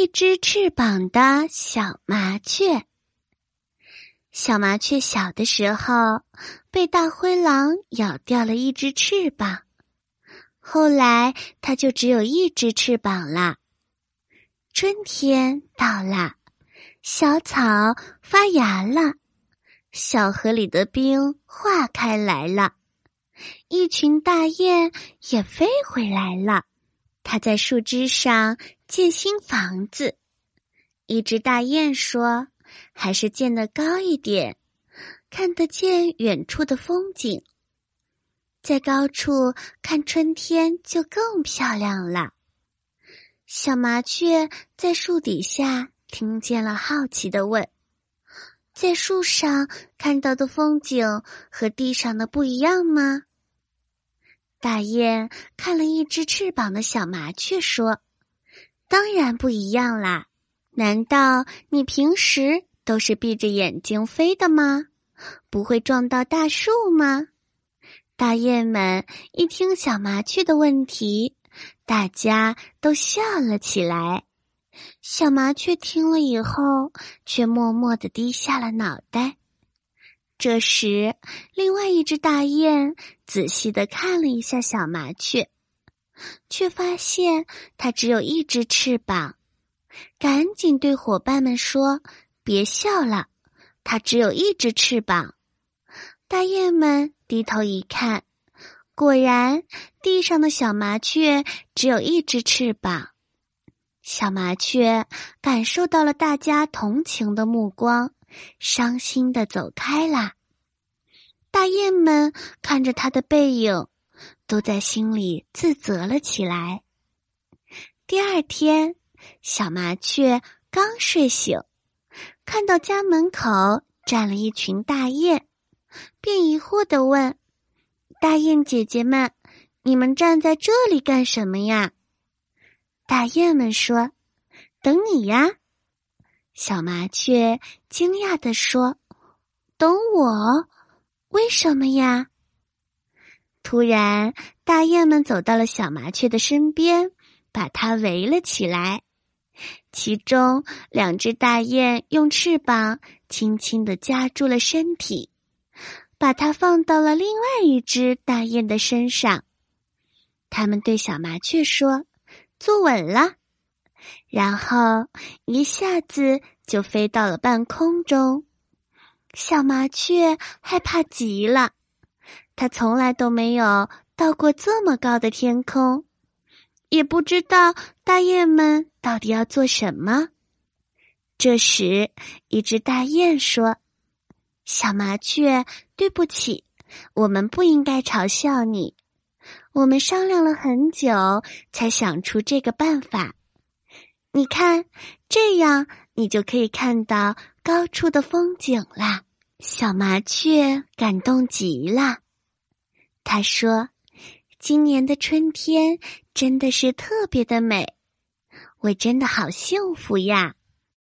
一只翅膀的小麻雀。小麻雀小的时候被大灰狼咬掉了一只翅膀，后来它就只有一只翅膀了。春天到了，小草发芽了，小河里的冰化开来了，一群大雁也飞回来了。它在树枝上建新房子。一只大雁说：“还是建得高一点，看得见远处的风景。在高处看春天就更漂亮了。”小麻雀在树底下听见了，好奇的问：“在树上看到的风景和地上的不一样吗？”大雁看了一只翅膀的小麻雀，说：“当然不一样啦！难道你平时都是闭着眼睛飞的吗？不会撞到大树吗？”大雁们一听小麻雀的问题，大家都笑了起来。小麻雀听了以后，却默默的低下了脑袋。这时，另外一只大雁仔细的看了一下小麻雀，却发现它只有一只翅膀，赶紧对伙伴们说：“别笑了，它只有一只翅膀。”大雁们低头一看，果然地上的小麻雀只有一只翅膀。小麻雀感受到了大家同情的目光。伤心的走开了。大雁们看着他的背影，都在心里自责了起来。第二天，小麻雀刚睡醒，看到家门口站了一群大雁，便疑惑的问：“大雁姐姐们，你们站在这里干什么呀？”大雁们说：“等你呀。”小麻雀惊讶地说：“等我？为什么呀？”突然，大雁们走到了小麻雀的身边，把它围了起来。其中两只大雁用翅膀轻轻的夹住了身体，把它放到了另外一只大雁的身上。他们对小麻雀说：“坐稳了。”然后一下子就飞到了半空中，小麻雀害怕极了，它从来都没有到过这么高的天空，也不知道大雁们到底要做什么。这时，一只大雁说：“小麻雀，对不起，我们不应该嘲笑你。我们商量了很久，才想出这个办法。”你看，这样你就可以看到高处的风景啦。小麻雀感动极了，他说：“今年的春天真的是特别的美，我真的好幸福呀。”